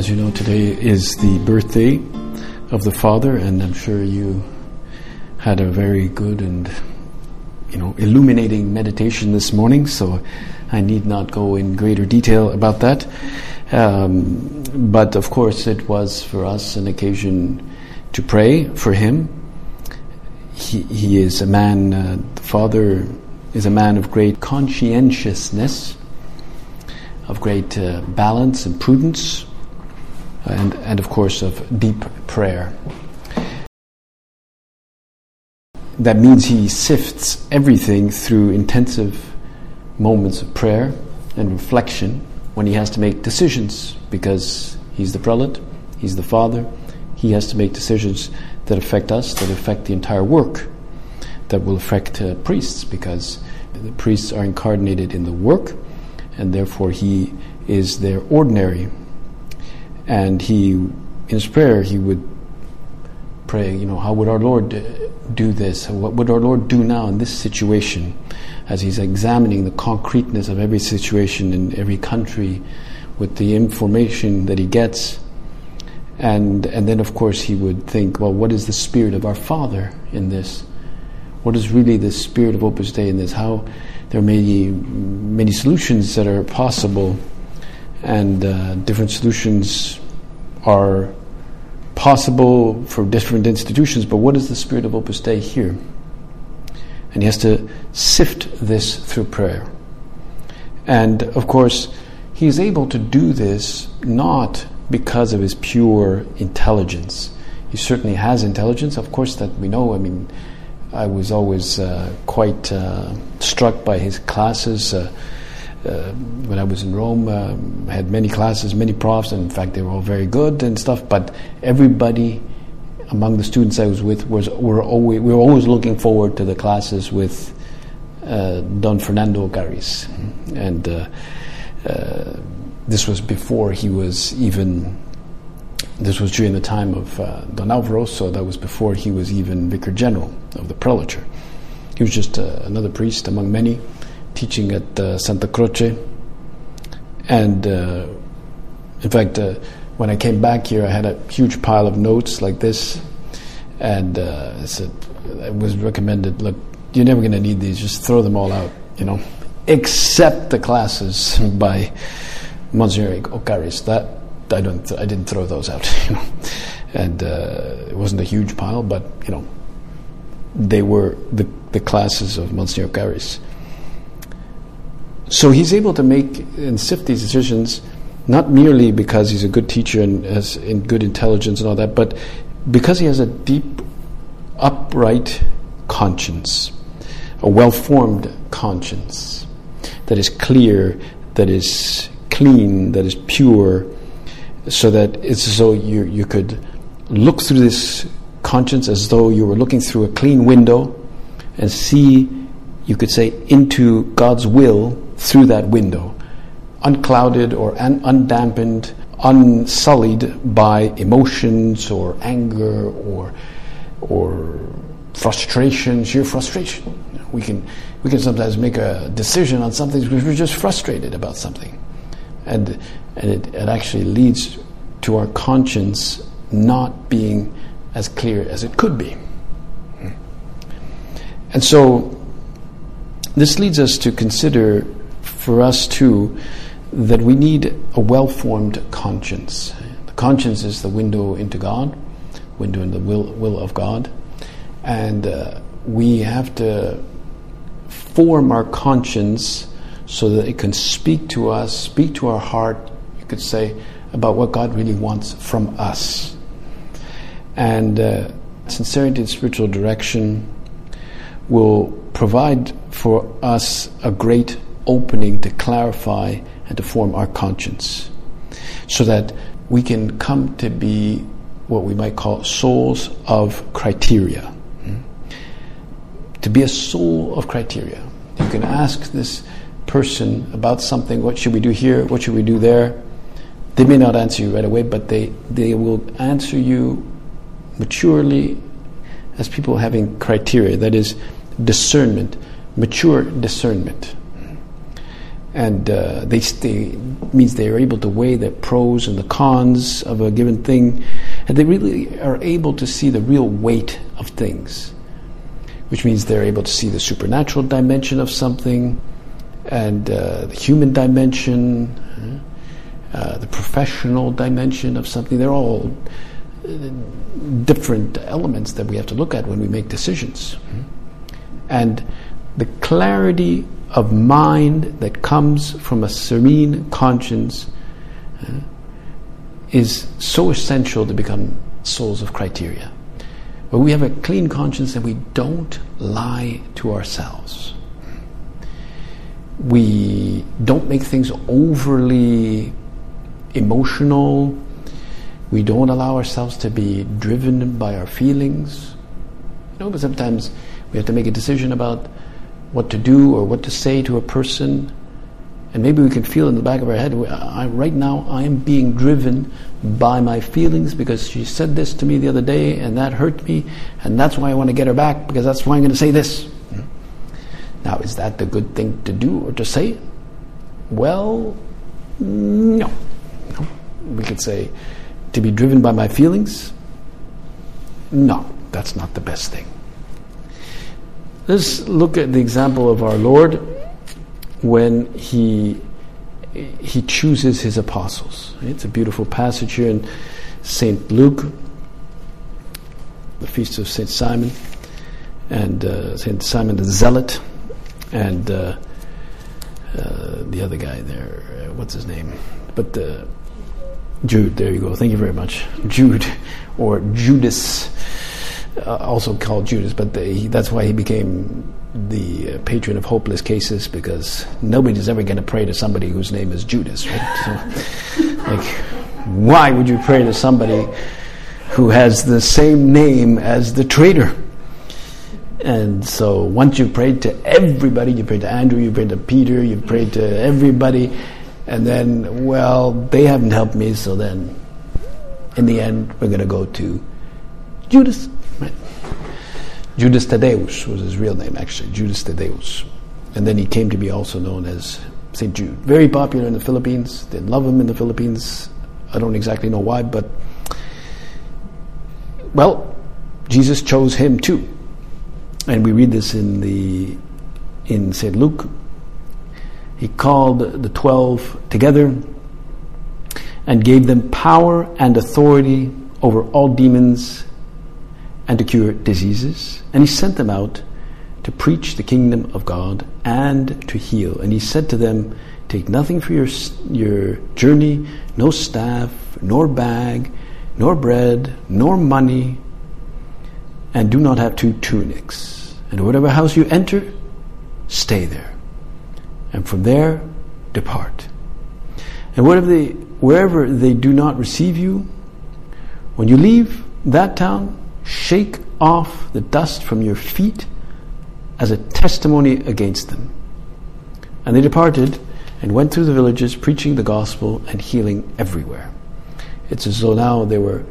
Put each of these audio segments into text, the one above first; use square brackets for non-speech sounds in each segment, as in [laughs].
As you know, today is the birthday of the Father, and I'm sure you had a very good and you know illuminating meditation this morning. So I need not go in greater detail about that. Um, but of course, it was for us an occasion to pray for him. He, he is a man. Uh, the Father is a man of great conscientiousness, of great uh, balance and prudence and, and of course of deep prayer. That means he sifts everything through intensive moments of prayer and reflection when he has to make decisions because he's the prelate, he's the father, he has to make decisions that affect us, that affect the entire work, that will affect uh, priests because the priests are incarnated in the work and therefore he is their ordinary and he, in his prayer, he would pray, you know, how would our Lord uh, do this? What would our Lord do now in this situation? As he's examining the concreteness of every situation in every country with the information that he gets. And, and then, of course, he would think, well, what is the spirit of our Father in this? What is really the spirit of Opus Dei in this? How there are many, many solutions that are possible and uh, different solutions are possible for different institutions, but what is the spirit of Opus Dei here? And he has to sift this through prayer. And of course, he is able to do this not because of his pure intelligence. He certainly has intelligence, of course, that we know. I mean, I was always uh, quite uh, struck by his classes. Uh, uh, when I was in Rome, um, had many classes, many profs, and in fact, they were all very good and stuff. But everybody among the students I was with was were always we were always looking forward to the classes with uh, Don Fernando Ocariz, and uh, uh, this was before he was even. This was during the time of uh, Don Alvaro, so that was before he was even vicar general of the prelature. He was just another priest among many teaching at uh, Santa Croce. And uh, in fact, uh, when I came back here, I had a huge pile of notes like this. And I said, it was recommended, look, you're never going to need these, just throw them all out, you know, except the classes [laughs] by Monsignor Ocariz. That I don't, I didn't throw those out, [laughs] you know, and uh, it wasn't a huge pile, but you know, they were the, the classes of Monsignor Ocariz. So he's able to make and sift these decisions not merely because he's a good teacher and has in good intelligence and all that, but because he has a deep, upright conscience, a well formed conscience that is clear, that is clean, that is pure, so that it's as though you, you could look through this conscience as though you were looking through a clean window and see, you could say, into God's will through that window, unclouded or un- undampened, unsullied by emotions or anger or or frustration, sheer frustration. We can we can sometimes make a decision on something because we're just frustrated about something, and and it, it actually leads to our conscience not being as clear as it could be. And so this leads us to consider for us too that we need a well formed conscience. The conscience is the window into God, window into the will, will of God. And uh, we have to form our conscience so that it can speak to us, speak to our heart, you could say, about what God really wants from us. And uh, sincerity and spiritual direction will provide for us a great opening to clarify and to form our conscience so that we can come to be what we might call souls of criteria. Hmm? To be a soul of criteria. You can ask this person about something what should we do here, what should we do there. They may not answer you right away, but they, they will answer you maturely as people having criteria, that is, discernment, mature discernment. And uh, they, they means they are able to weigh the pros and the cons of a given thing, and they really are able to see the real weight of things, which means they're able to see the supernatural dimension of something, and uh, the human dimension, uh, the professional dimension of something. They're all uh, different elements that we have to look at when we make decisions. And the clarity of mind that comes from a serene conscience uh, is so essential to become souls of criteria. Where we have a clean conscience and we don't lie to ourselves. We don't make things overly emotional. We don't allow ourselves to be driven by our feelings. You know, but sometimes we have to make a decision about what to do or what to say to a person. And maybe we can feel in the back of our head, I, right now I am being driven by my feelings because she said this to me the other day and that hurt me, and that's why I want to get her back because that's why I'm going to say this. Now, is that the good thing to do or to say? Well, no. no. We could say, to be driven by my feelings? No, that's not the best thing. Let's look at the example of our Lord when he he chooses his apostles. It's a beautiful passage here in Saint Luke, the feast of Saint Simon, and uh, Saint Simon the Zealot, and uh, uh, the other guy there. Uh, what's his name? But uh, Jude. There you go. Thank you very much, Jude, or Judas uh, also called Judas, but that's why he became the uh, patron of hopeless cases because nobody's ever going to pray to somebody whose name is Judas, right? So, like, why would you pray to somebody who has the same name as the traitor? And so once you've prayed to everybody, you prayed to Andrew, you prayed to Peter, you prayed to everybody, and then, well, they haven't helped me, so then in the end, we're going to go to Judas. Judas Thaddeus was his real name, actually, Judas Thaddeus. And then he came to be also known as St. Jude. Very popular in the Philippines. They love him in the Philippines. I don't exactly know why, but well, Jesus chose him too. And we read this in the in St. Luke. He called the twelve together and gave them power and authority over all demons and to cure diseases. And he sent them out to preach the kingdom of God and to heal. And he said to them, Take nothing for your, your journey, no staff, nor bag, nor bread, nor money, and do not have two tunics. And whatever house you enter, stay there. And from there, depart. And wherever they, wherever they do not receive you, when you leave that town, shake off the dust from your feet as a testimony against them. And they departed and went through the villages, preaching the gospel and healing everywhere. It's as though now they were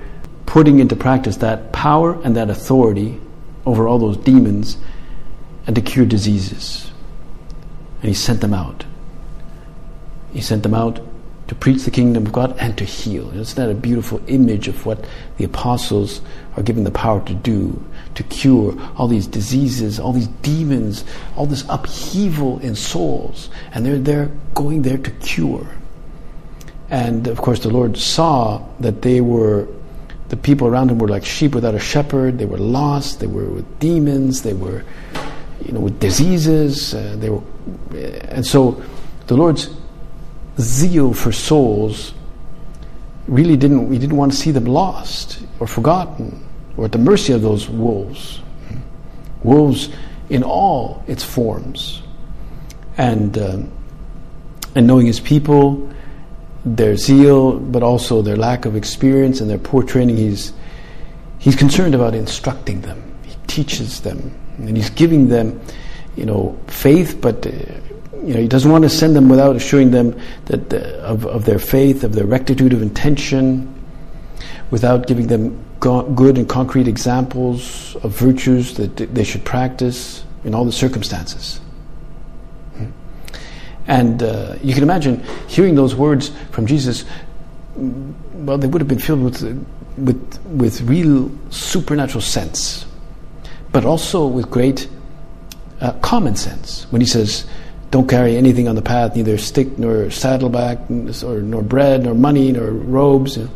putting into practice that power and that authority over all those demons and to cure diseases. And he sent them out. He sent them out to preach the kingdom of God and to heal. Isn't that a beautiful image of what the apostles are given the power to do? To cure all these diseases, all these demons, all this upheaval in souls. And they're there going there to cure. And of course, the Lord saw that they were, the people around him were like sheep without a shepherd. They were lost. They were with demons. They were, you know, with diseases. Uh, they were, and so the Lord's zeal for souls really didn't we didn't want to see them lost or forgotten or at the mercy of those wolves wolves in all its forms and uh, and knowing his people their zeal but also their lack of experience and their poor training he's he's concerned about instructing them. He teaches them, and he's giving them, you know, faith, but. Uh, you know, he doesn't want to send them without assuring them that uh, of, of their faith, of their rectitude of intention, without giving them go- good and concrete examples of virtues that they should practice in all the circumstances. Hmm. And uh, you can imagine hearing those words from Jesus. Well, they would have been filled with, with, with real supernatural sense, but also with great uh, common sense. When he says, don't carry anything on the path, neither stick nor saddleback, or nor bread, nor money, nor robes. You know,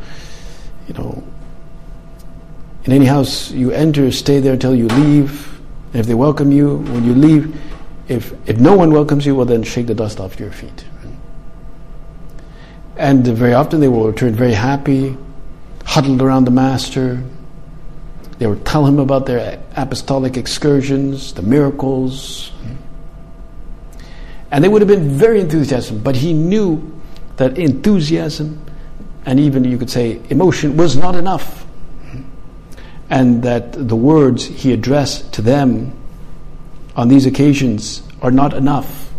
you know, in any house you enter, stay there until you leave. And if they welcome you, when you leave, if if no one welcomes you, well then shake the dust off your feet. And very often they will return very happy, huddled around the master. They will tell him about their apostolic excursions, the miracles. And they would have been very enthusiastic, but he knew that enthusiasm and even you could say emotion was not enough. And that the words he addressed to them on these occasions are not enough.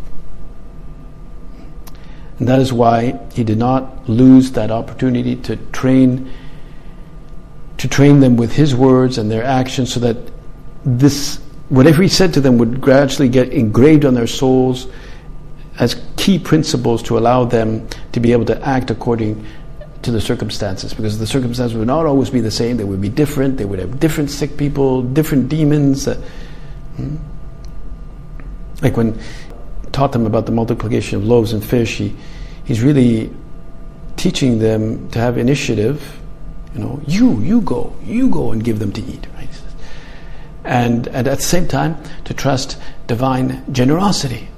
And that is why he did not lose that opportunity to train to train them with his words and their actions so that this whatever he said to them would gradually get engraved on their souls as key principles to allow them to be able to act according to the circumstances because the circumstances would not always be the same. They would be different. They would have different sick people, different demons. Uh, hmm? Like when taught them about the multiplication of loaves and fish, he, he's really teaching them to have initiative. You know, you, you go, you go and give them to eat, right? And, and at the same time, to trust divine generosity.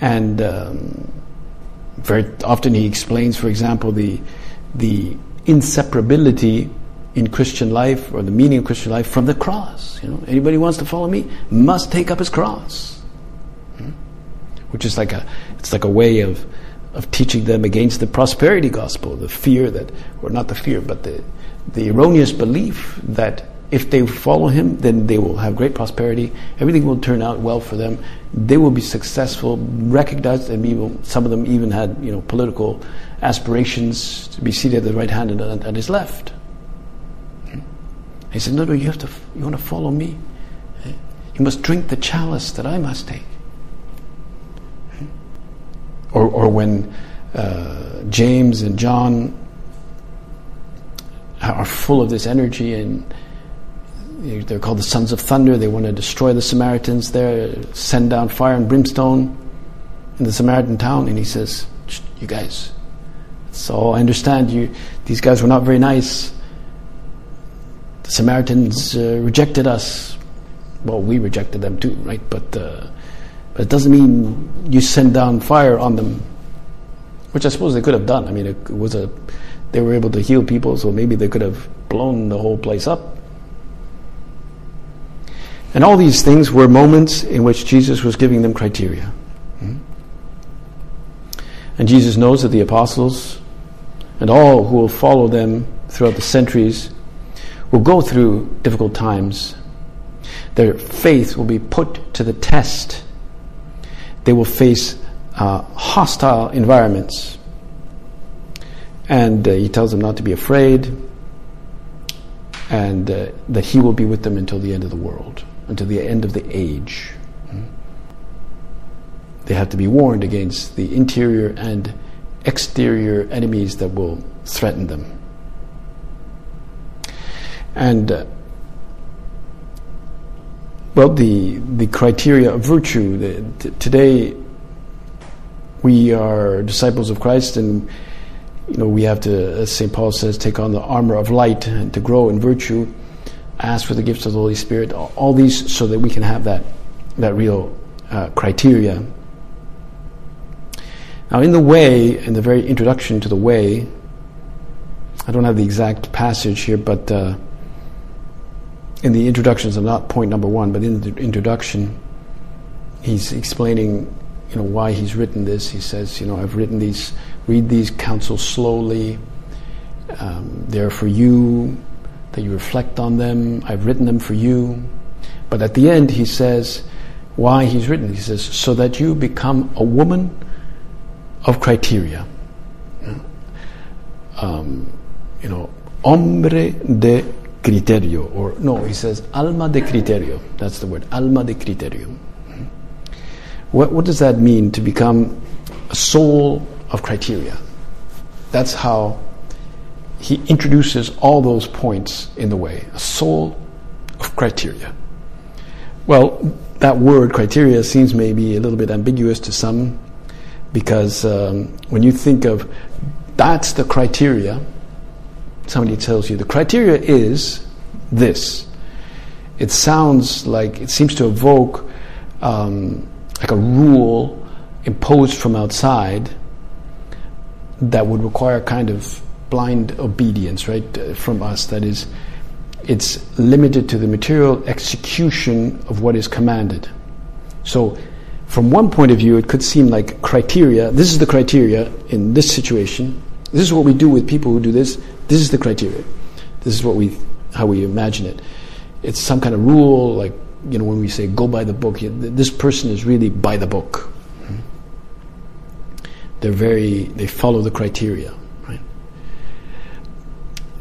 And um, very often he explains, for example, the, the inseparability in Christian life or the meaning of Christian life from the cross. You know, anybody who wants to follow me must take up his cross, hmm? which is like a it's like a way of of teaching them against the prosperity gospel, the fear that, or not the fear, but the the erroneous belief that if they follow him, then they will have great prosperity. Everything will turn out well for them. They will be successful, recognized, and even, some of them even had you know political aspirations to be seated at the right hand and at his left. He said, "No, no, you have to. You want to follow me. You must drink the chalice that I must take." Or, or when uh, James and John are full of this energy and they're called the sons of thunder. They want to destroy the Samaritans there, send down fire and brimstone in the Samaritan town. And he says, "You guys, so I understand you. These guys were not very nice. The Samaritans uh, rejected us. Well, we rejected them too, right? But uh, but it doesn't mean you send down fire on them, which I suppose they could have done. I mean, it was a they were able to heal people, so maybe they could have blown the whole place up. And all these things were moments in which Jesus was giving them criteria. Hmm? And Jesus knows that the apostles and all who will follow them throughout the centuries will go through difficult times. Their faith will be put to the test. They will face uh, hostile environments. And uh, he tells them not to be afraid and uh, that he will be with them until the end of the world until the end of the age. They have to be warned against the interior and exterior enemies that will threaten them. And uh, well, the the criteria of virtue. The, t- today, we are disciples of Christ, and you know we have to, as Saint Paul says, take on the armor of light and to grow in virtue ask for the gifts of the Holy Spirit, all these so that we can have that, that real uh, criteria. Now, in the way, in the very introduction to the way, I don't have the exact passage here, but uh, in the introductions, of not point number one, but in the introduction, he's explaining, you know, why he's written this. He says, you know, I've written these, read these counsels slowly. Um, they're for you that you reflect on them. I've written them for you. But at the end, he says why he's written. He says, so that you become a woman of criteria. Um, you know, hombre de criterio, or no, he says alma de criterio. That's the word, alma de criterio. What, what does that mean to become a soul of criteria? That's how he introduces all those points in the way. A soul of criteria. Well, that word criteria seems maybe a little bit ambiguous to some because um, when you think of that's the criteria, somebody tells you the criteria is this. It sounds like it seems to evoke um, like a rule imposed from outside that would require kind of blind obedience, right, uh, from us. That is, it's limited to the material execution of what is commanded. So, from one point of view, it could seem like criteria. This is the criteria in this situation. This is what we do with people who do this. This is the criteria. This is what we, how we imagine it. It's some kind of rule, like you know, when we say go by the book. This person is really by the book. They're very, they follow the criteria.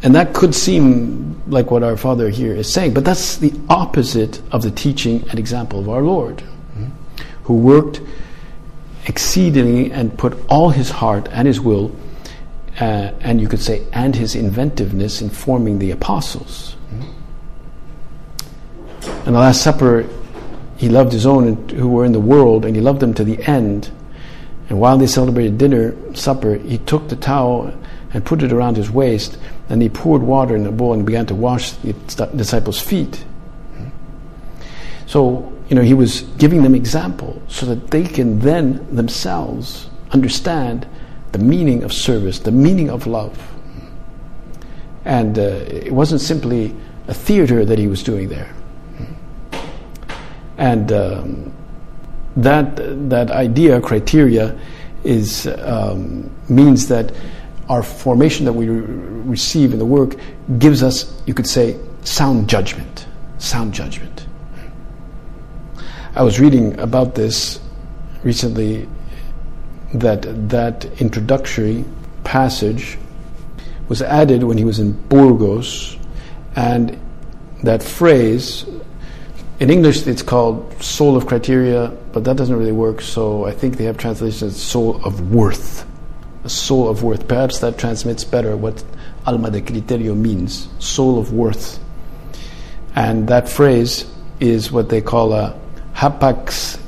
And that could seem like what our Father here is saying, but that's the opposite of the teaching and example of our Lord, who worked exceedingly and put all his heart and his will, uh, and you could say, and his inventiveness in forming the apostles. In the Last Supper, he loved his own who were in the world, and he loved them to the end. And while they celebrated dinner, supper, he took the towel and put it around his waist and he poured water in a bowl and began to wash the disciples' feet. So, you know, he was giving them example so that they can then themselves understand the meaning of service, the meaning of love. And uh, it wasn't simply a theater that he was doing there. And um, that, that idea, criteria, is, um, means that our formation that we re- receive in the work gives us, you could say, sound judgment. Sound judgment. I was reading about this recently that that introductory passage was added when he was in Burgos, and that phrase, in English it's called soul of criteria, but that doesn't really work, so I think they have translations soul of worth soul of worth. Perhaps that transmits better what alma de criterio means, soul of worth. And that phrase is what they call a hapax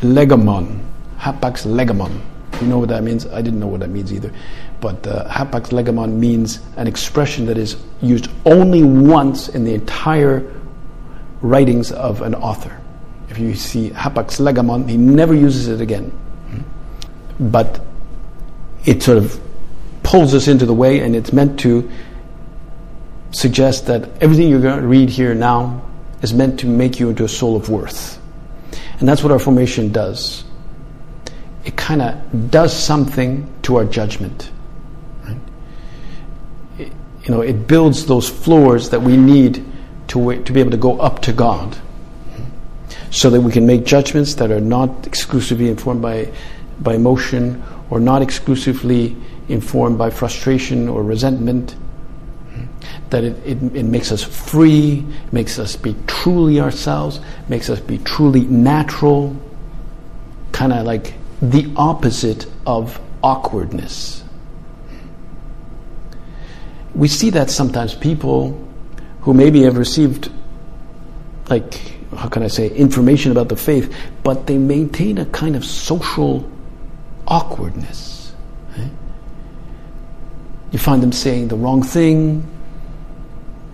legomenon. Hapax legomenon. You know what that means? I didn't know what that means either. But uh, hapax legomenon means an expression that is used only once in the entire writings of an author. If you see hapax legomenon, he never uses it again. But it sort of pulls us into the way, and it's meant to suggest that everything you're going to read here now is meant to make you into a soul of worth. And that's what our formation does. It kind of does something to our judgment. Right? It, you know, it builds those floors that we need to, to be able to go up to God so that we can make judgments that are not exclusively informed by, by emotion or not exclusively informed by frustration or resentment. That it, it, it, makes us free, makes us be truly ourselves, makes us be truly natural, kind of like the opposite of awkwardness. We see that sometimes people who maybe have received, like, how can I say, information about the faith, but they maintain a kind of social awkwardness. Right? You find them saying the wrong thing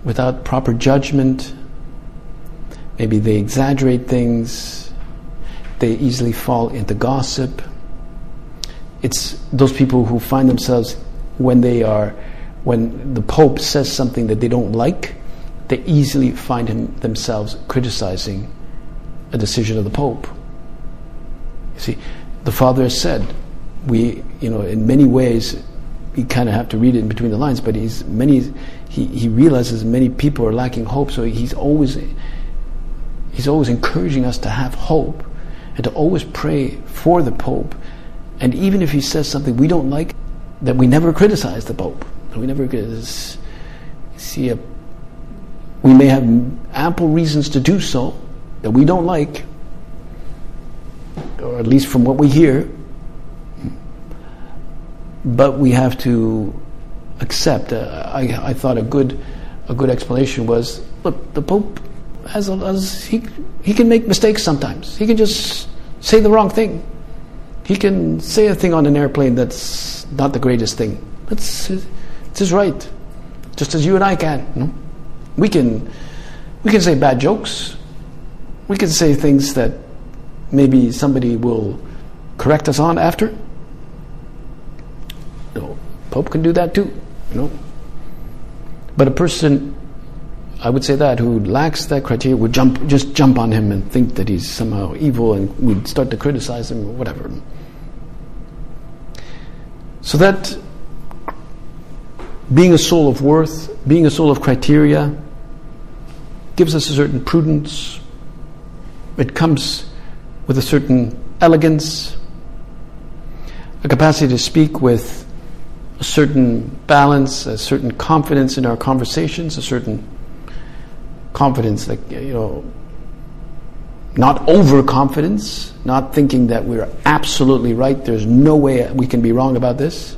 without proper judgment. Maybe they exaggerate things. They easily fall into gossip. It's those people who find themselves when they are, when the Pope says something that they don't like, they easily find him, themselves criticizing a decision of the Pope. You see, the Father has said, we, you know, in many ways, we kind of have to read it in between the lines, but he's many, he, he realizes many people are lacking hope, so he's always he's always encouraging us to have hope and to always pray for the Pope. And even if he says something we don't like, that we never criticize the Pope. We never see a. We may have ample reasons to do so that we don't like, or at least from what we hear. But we have to accept. Uh, I, I thought a good, a good explanation was: look, the Pope has, a, has he he can make mistakes sometimes. He can just say the wrong thing. He can say a thing on an airplane that's not the greatest thing. That's it's his right, just as you and I can. Know? We can we can say bad jokes. We can say things that maybe somebody will correct us on after. Pope can do that too. You know. But a person, I would say that, who lacks that criteria would jump, just jump on him and think that he's somehow evil and would start to criticize him or whatever. So that being a soul of worth, being a soul of criteria, gives us a certain prudence. It comes with a certain elegance, a capacity to speak with a certain balance, a certain confidence in our conversations, a certain confidence, like, you know, not overconfidence, not thinking that we're absolutely right, there's no way we can be wrong about this,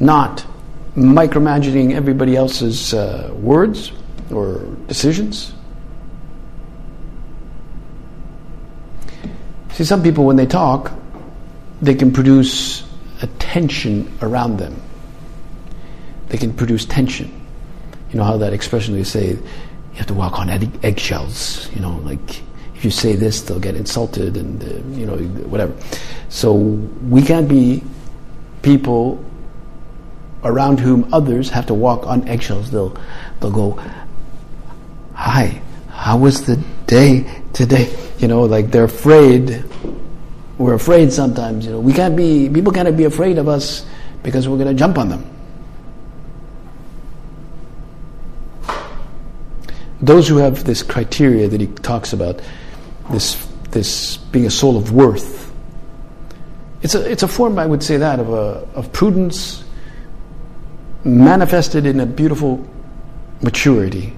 not micromanaging everybody else's uh, words or decisions. See, some people, when they talk, they can produce tension around them. They can produce tension. You know how that expression they say, you have to walk on eggshells. You know, like if you say this, they'll get insulted, and uh, you know, whatever. So we can't be people around whom others have to walk on eggshells. They'll they'll go, "Hi, how was the day today?" You know, like they're afraid we're afraid sometimes. You know, we can't be people can't be afraid of us because we're going to jump on them. Those who have this criteria that he talks about, this this being a soul of worth, it's a it's a form I would say that of a of prudence manifested in a beautiful maturity,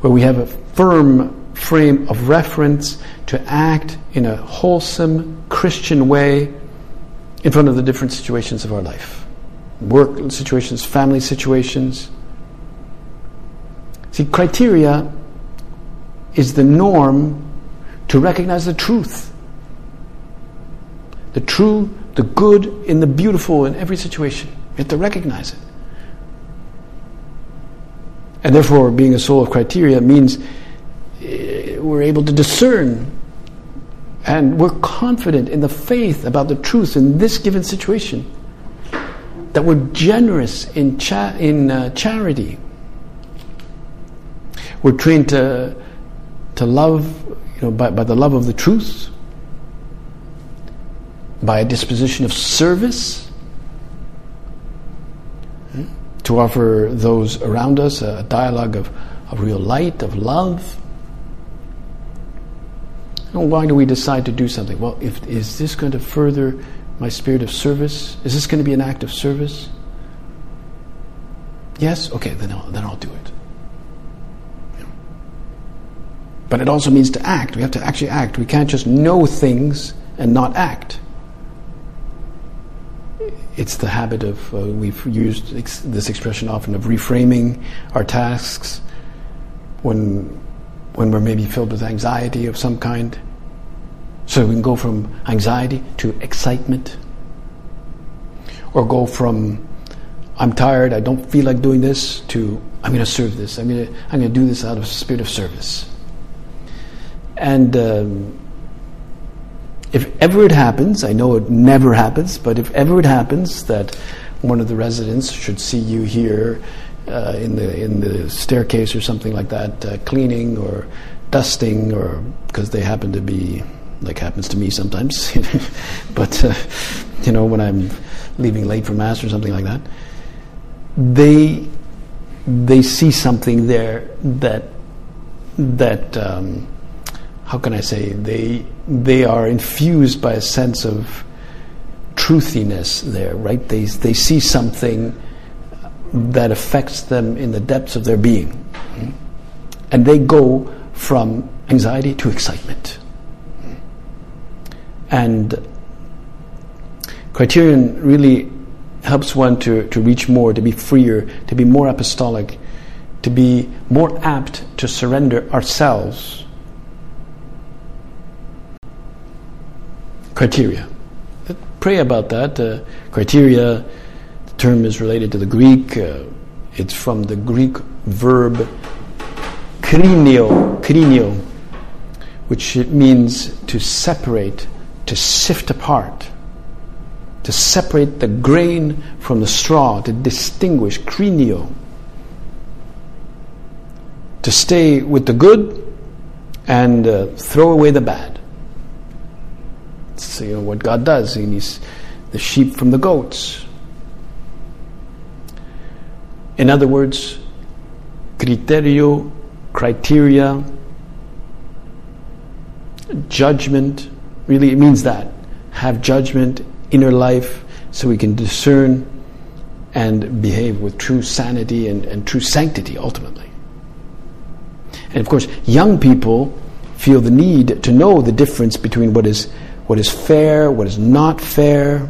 where we have a firm frame of reference to act in a wholesome Christian way in front of the different situations of our life work situations, family situations. See, criteria is the norm to recognize the truth. The true, the good, in the beautiful in every situation. You have to recognize it. And therefore, being a soul of criteria means we're able to discern and we're confident in the faith about the truth in this given situation. That we're generous in, cha- in uh, charity. We're trained to, to love you know, by, by the love of the truth, by a disposition of service, hmm, to offer those around us a dialogue of, of real light, of love why do we decide to do something? Well, if, is this going to further my spirit of service? Is this going to be an act of service? Yes? Okay, then I'll, then I'll do it. But it also means to act. We have to actually act. We can't just know things and not act. It's the habit of, uh, we've used ex- this expression often, of reframing our tasks when, when we're maybe filled with anxiety of some kind. So we can go from anxiety to excitement, or go from I'm tired, I don't feel like doing this, to I'm going to serve this. I'm going to I'm going to do this out of spirit of service. And um, if ever it happens, I know it never happens, but if ever it happens that one of the residents should see you here uh, in the in the staircase or something like that, uh, cleaning or dusting, or because they happen to be like happens to me sometimes. [laughs] but uh, you know, when I'm leaving late for mass or something like that, they they see something there that that um, how can I say they they are infused by a sense of truthiness there, right? They they see something that affects them in the depths of their being, and they go from anxiety to excitement, and criterion really helps one to, to reach more, to be freer, to be more apostolic, to be more apt to surrender ourselves. Criteria. Pray about that. Uh, criteria, term is related to the Greek. Uh, it's from the Greek verb krinio, krinio, which means to separate, to sift apart to separate the grain from the straw, to distinguish, krinio, to stay with the good and uh, throw away the bad. So, you know, what God does, He needs the sheep from the goats. In other words, criterio, criteria, judgment, really it means that. Have judgment inner life so we can discern and behave with true sanity and, and true sanctity ultimately. And of course, young people feel the need to know the difference between what is, what is fair, what is not fair.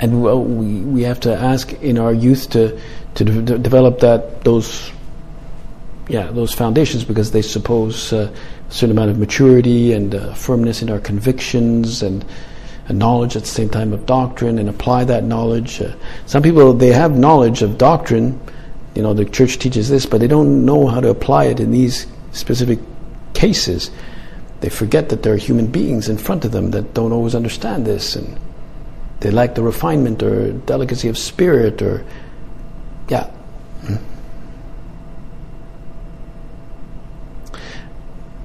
And we, we have to ask in our youth to, to de- develop that, those, yeah, those foundations because they suppose uh, a certain amount of maturity and uh, firmness in our convictions and a knowledge at the same time of doctrine and apply that knowledge. Uh, some people, they have knowledge of doctrine, you know, the church teaches this, but they don't know how to apply it in these specific cases. They forget that there are human beings in front of them that don't always understand this and they lack the refinement or delicacy of spirit or, yeah, hmm.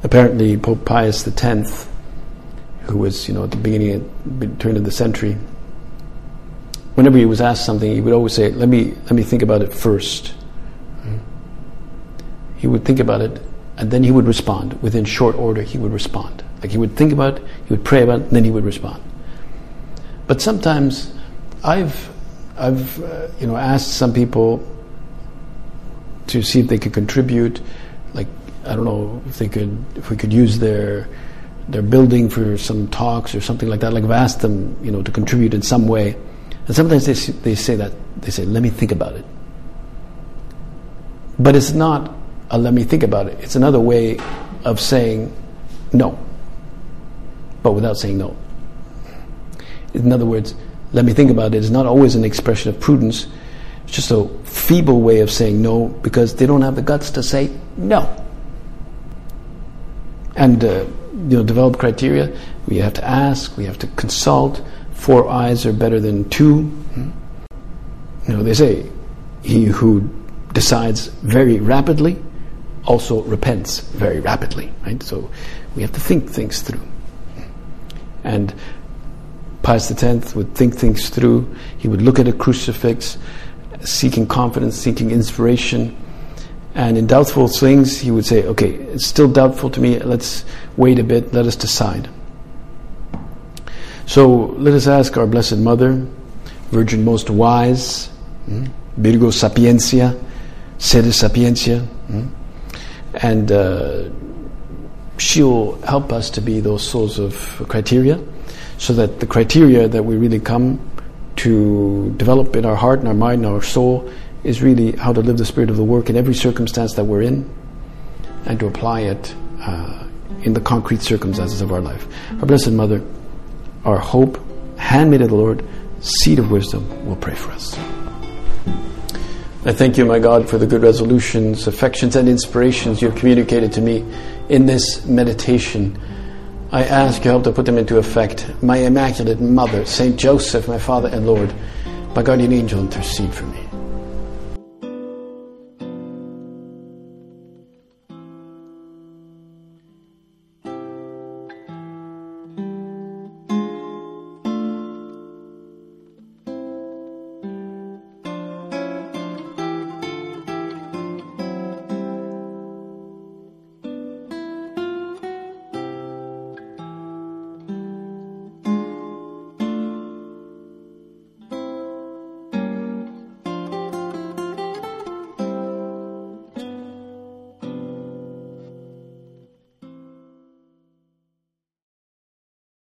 apparently Pope Pius X, who was, you know, at the beginning of the turn of the century, whenever he was asked something, he would always say, "Let me let me think about it first. Hmm. He would think about it, and then he would respond. Within short order, he would respond. Like he would think about it, he would pray about it, and then he would respond. But sometimes, I've I've uh, you know asked some people to see if they could contribute, like I don't know if they could, if we could use their their building for some talks or something like that. Like I've asked them, you know, to contribute in some way, and sometimes they they say that they say, "Let me think about it." But it's not a "let me think about it." It's another way of saying no, but without saying no. In other words, "Let me think about it" is not always an expression of prudence. It's just a feeble way of saying no because they don't have the guts to say no and uh, you know develop criteria. We have to ask. We have to consult. Four eyes are better than two. You know they say, he who decides very rapidly also repents very rapidly. Right. So we have to think things through. And Pius X would think things through. He would look at a crucifix, seeking confidence, seeking inspiration and in doubtful things, he would say, okay, it's still doubtful to me, let's wait a bit, let us decide. So let us ask our Blessed Mother, Virgin Most Wise, hmm, Virgo Sapiencia, Sede Sapiencia, hmm, and uh, she'll help us to be those souls of criteria, so that the criteria that we really come to develop in our heart and our mind and our soul is really how to live the spirit of the work in every circumstance that we're in and to apply it uh, in the concrete circumstances of our life. Our Blessed Mother, our hope, handmaid of the Lord, seed of wisdom, will pray for us. I thank you, my God, for the good resolutions, affections, and inspirations you have communicated to me in this meditation. I ask your help to put them into effect. My Immaculate Mother, Saint Joseph, my Father and Lord, my guardian angel, intercede for me.